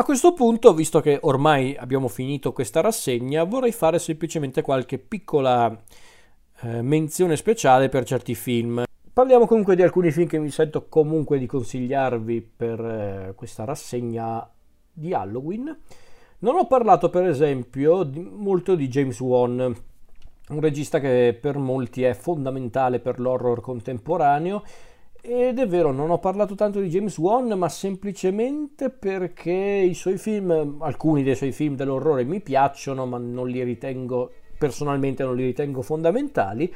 A questo punto, visto che ormai abbiamo finito questa rassegna, vorrei fare semplicemente qualche piccola eh, menzione speciale per certi film. Parliamo comunque di alcuni film che mi sento comunque di consigliarvi per eh, questa rassegna di Halloween. Non ho parlato per esempio di, molto di James Wan, un regista che per molti è fondamentale per l'horror contemporaneo ed è vero, non ho parlato tanto di James Wan, ma semplicemente perché i suoi film, alcuni dei suoi film dell'orrore mi piacciono, ma non li ritengo, personalmente non li ritengo fondamentali,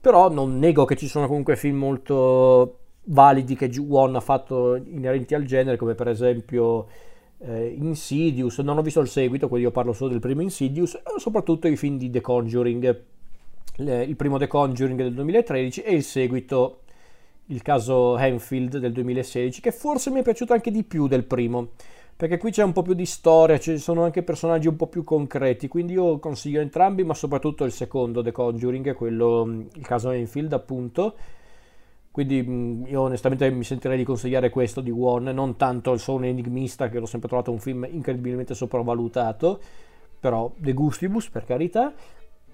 però non nego che ci sono comunque film molto validi che Wan ha fatto inerenti al genere, come per esempio eh, Insidious, non ho visto il seguito, quindi io parlo solo del primo Insidious, e soprattutto i film di The Conjuring, il primo The Conjuring del 2013 e il seguito il caso Hanfield del 2016, che forse mi è piaciuto anche di più del primo, perché qui c'è un po' più di storia, ci sono anche personaggi un po' più concreti, quindi io consiglio entrambi, ma soprattutto il secondo, The Conjuring, quello, il caso Hanfield appunto. Quindi io onestamente mi sentirei di consigliare questo di One, non tanto il solo enigmista, che l'ho sempre trovato un film incredibilmente sopravvalutato, però De Gustibus per carità,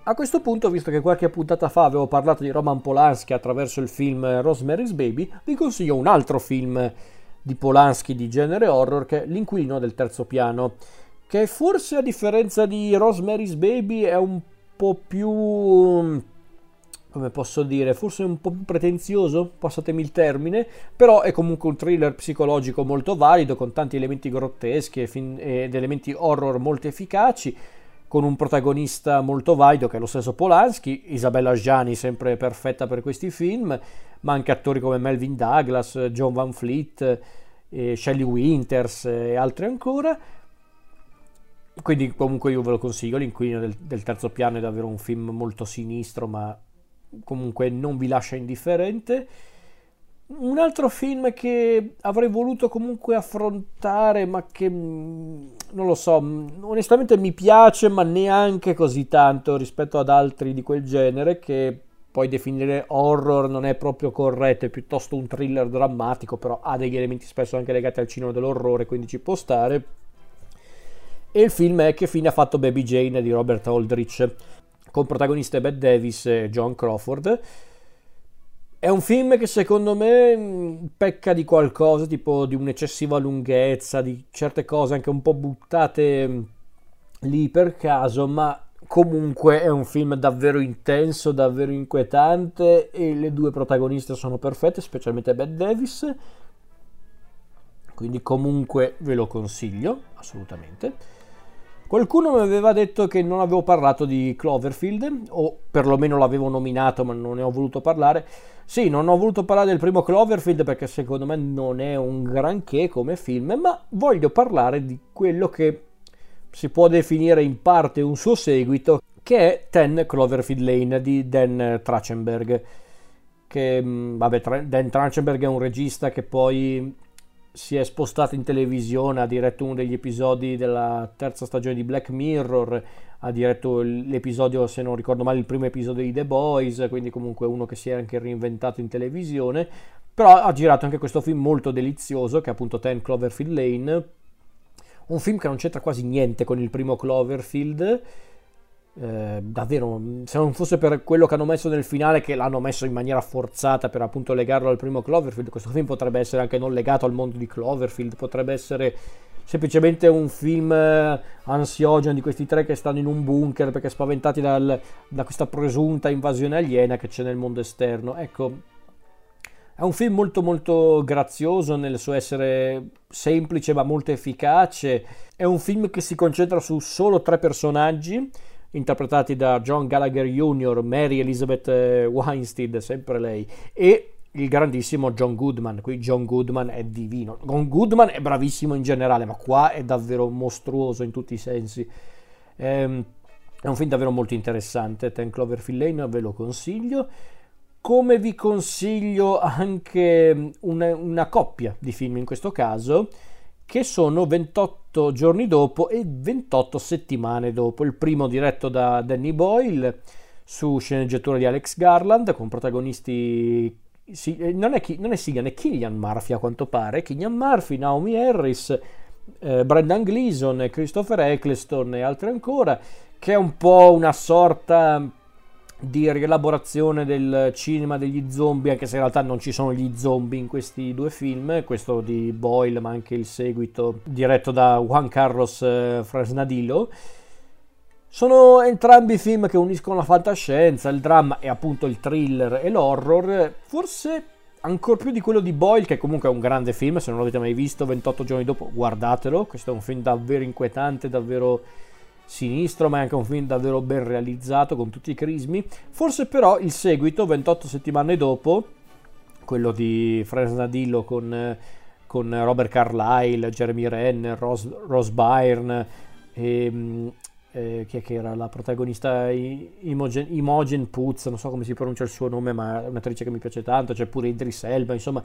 a questo punto, visto che qualche puntata fa avevo parlato di Roman Polanski attraverso il film Rosemary's Baby, vi consiglio un altro film di Polanski di genere horror che è L'inquilino del terzo piano, che forse a differenza di Rosemary's Baby è un po' più come posso dire, forse un po' più pretenzioso, passatemi il termine, però è comunque un thriller psicologico molto valido, con tanti elementi grotteschi ed elementi horror molto efficaci con un protagonista molto valido che è lo stesso Polanski, Isabella Gianni sempre perfetta per questi film, ma anche attori come Melvin Douglas, John Van Fleet, eh, Shelley Winters e altri ancora. Quindi comunque io ve lo consiglio, L'inquilino del, del terzo piano è davvero un film molto sinistro, ma comunque non vi lascia indifferente. Un altro film che avrei voluto comunque affrontare, ma che mm, non lo so, mm, onestamente mi piace, ma neanche così tanto rispetto ad altri di quel genere, che poi definire horror non è proprio corretto, è piuttosto un thriller drammatico, però ha degli elementi spesso anche legati al cinema dell'orrore, quindi ci può stare. E il film è Che fine ha fatto Baby Jane di Robert Aldrich, con protagoniste Bette Davis e John Crawford è un film che secondo me mm, pecca di qualcosa, tipo di un'eccessiva lunghezza, di certe cose anche un po' buttate mm, lì per caso, ma comunque è un film davvero intenso, davvero inquietante e le due protagoniste sono perfette, specialmente Bette Davis. Quindi comunque ve lo consiglio, assolutamente. Qualcuno mi aveva detto che non avevo parlato di Cloverfield, o perlomeno l'avevo nominato ma non ne ho voluto parlare. Sì, non ho voluto parlare del primo Cloverfield perché secondo me non è un granché come film, ma voglio parlare di quello che si può definire in parte un suo seguito, che è Ten Cloverfield Lane di Dan Trachtenberg. Che, vabbè, Dan Trachtenberg è un regista che poi si è spostato in televisione, ha diretto uno degli episodi della terza stagione di Black Mirror, ha diretto l'episodio, se non ricordo male, il primo episodio di The Boys, quindi comunque uno che si è anche reinventato in televisione, però ha girato anche questo film molto delizioso che è appunto Ten Cloverfield Lane, un film che non c'entra quasi niente con il primo Cloverfield, eh, davvero, se non fosse per quello che hanno messo nel finale, che l'hanno messo in maniera forzata per appunto legarlo al primo Cloverfield, questo film potrebbe essere anche non legato al mondo di Cloverfield, potrebbe essere semplicemente un film eh, ansiogeno di questi tre che stanno in un bunker perché spaventati dal, da questa presunta invasione aliena che c'è nel mondo esterno. Ecco, è un film molto molto grazioso nel suo essere semplice ma molto efficace. È un film che si concentra su solo tre personaggi interpretati da John Gallagher Jr., Mary Elizabeth eh, Weinstein, sempre lei, e il grandissimo John Goodman. Qui John Goodman è divino. John Goodman è bravissimo in generale, ma qua è davvero mostruoso in tutti i sensi. Ehm, è un film davvero molto interessante. Ten Cloverfield Lane ve lo consiglio. Come vi consiglio anche una, una coppia di film in questo caso, che sono 28 giorni dopo e 28 settimane dopo. Il primo diretto da Danny Boyle su sceneggiatura di Alex Garland con protagonisti eh, non, è, non è Sigan, è Killian Murphy a quanto pare. Killian Murphy, Naomi Harris, eh, Brendan Gleeson, Christopher Eccleston e altri ancora, che è un po' una sorta di rielaborazione del cinema degli zombie, anche se in realtà non ci sono gli zombie in questi due film, questo di Boyle, ma anche il seguito diretto da Juan Carlos eh, Fresnadillo. Sono entrambi film che uniscono la fantascienza, il dramma e appunto il thriller e l'horror, forse ancora più di quello di Boyle, che comunque è un grande film, se non l'avete mai visto, 28 giorni dopo guardatelo, questo è un film davvero inquietante, davvero sinistro, ma è anche un film davvero ben realizzato con tutti i crismi. Forse però il seguito, 28 settimane dopo, quello di Fresnadillo con, con Robert Carlyle, Jeremy Renner, Rose, Rose Byrne e eh, chi è che era la protagonista? Imogen, Imogen Putz, non so come si pronuncia il suo nome, ma è un'attrice che mi piace tanto, c'è pure Idris Elba, insomma,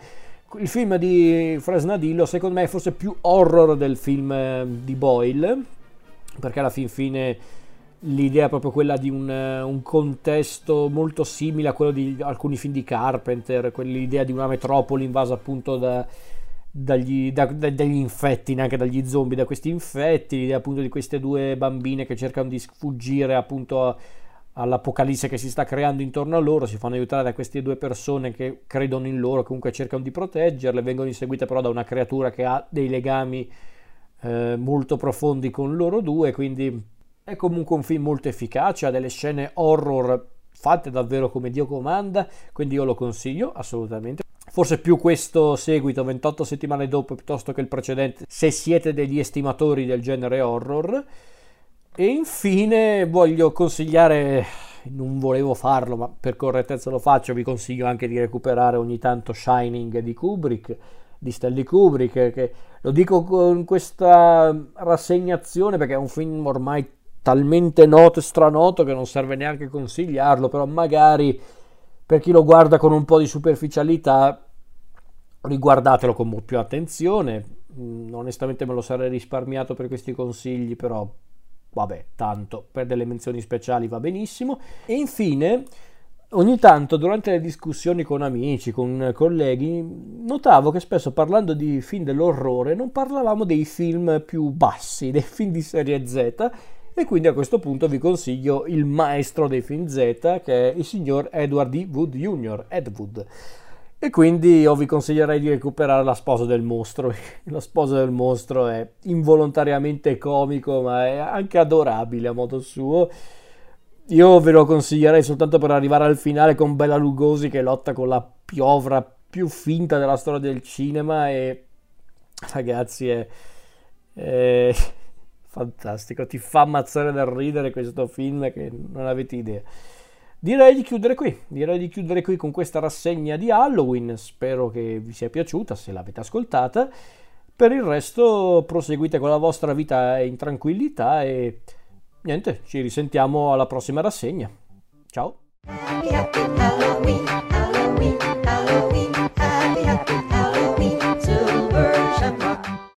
il film di Fresnadillo secondo me è forse più horror del film eh, di Boyle, perché alla fin fine l'idea è proprio quella di un, eh, un, contesto molto simile a quello di alcuni film di Carpenter, quell'idea di una metropoli invasa appunto da, dagli, da, da, dagli infetti, neanche dagli zombie, da questi infetti, l'idea appunto di queste due bambine che cercano di sfuggire appunto a, all'apocalisse che si sta creando intorno a loro, si fanno aiutare da queste due persone che credono in loro, comunque cercano di proteggerle, vengono inseguite però da una creatura che ha dei legami eh, molto profondi con loro due, quindi è comunque un film molto efficace, ha delle scene horror fatte davvero come Dio comanda, quindi io lo consiglio assolutamente. Forse più questo seguito 28 settimane dopo piuttosto che il precedente, se siete degli estimatori del genere horror. E infine voglio consigliare, non volevo farlo, ma per correttezza lo faccio, vi consiglio anche di recuperare ogni tanto Shining di Kubrick di Stanley Kubrick, che lo dico con questa rassegnazione perché è un film ormai talmente noto e stranoto che non serve neanche consigliarlo, però magari per chi lo guarda con un po' di superficialità, riguardatelo con più attenzione. Mm, onestamente me lo sarei risparmiato per questi consigli, però vabbè, tanto per delle menzioni speciali va benissimo. E infine ogni tanto durante le discussioni con amici, con colleghi, notavo che spesso parlando di film dell'orrore non parlavamo dei film più bassi, dei film di serie Z e quindi a questo punto vi consiglio il maestro dei film Z che è il signor Edward D. Wood Jr., Ed Wood. E quindi io vi consiglierei di recuperare La sposa del mostro. La sposa del mostro è involontariamente comico ma è anche adorabile a modo suo io ve lo consiglierei soltanto per arrivare al finale con Bella Lugosi che lotta con la piovra più finta della storia del cinema e ragazzi è, è fantastico, ti fa ammazzare dal ridere questo film che non avete idea. Direi di chiudere qui, direi di chiudere qui con questa rassegna di Halloween, spero che vi sia piaciuta se l'avete ascoltata. Per il resto proseguite con la vostra vita in tranquillità e niente, ci risentiamo alla prossima rassegna. Ciao! Happy, happy Halloween, Halloween, Halloween, happy, happy.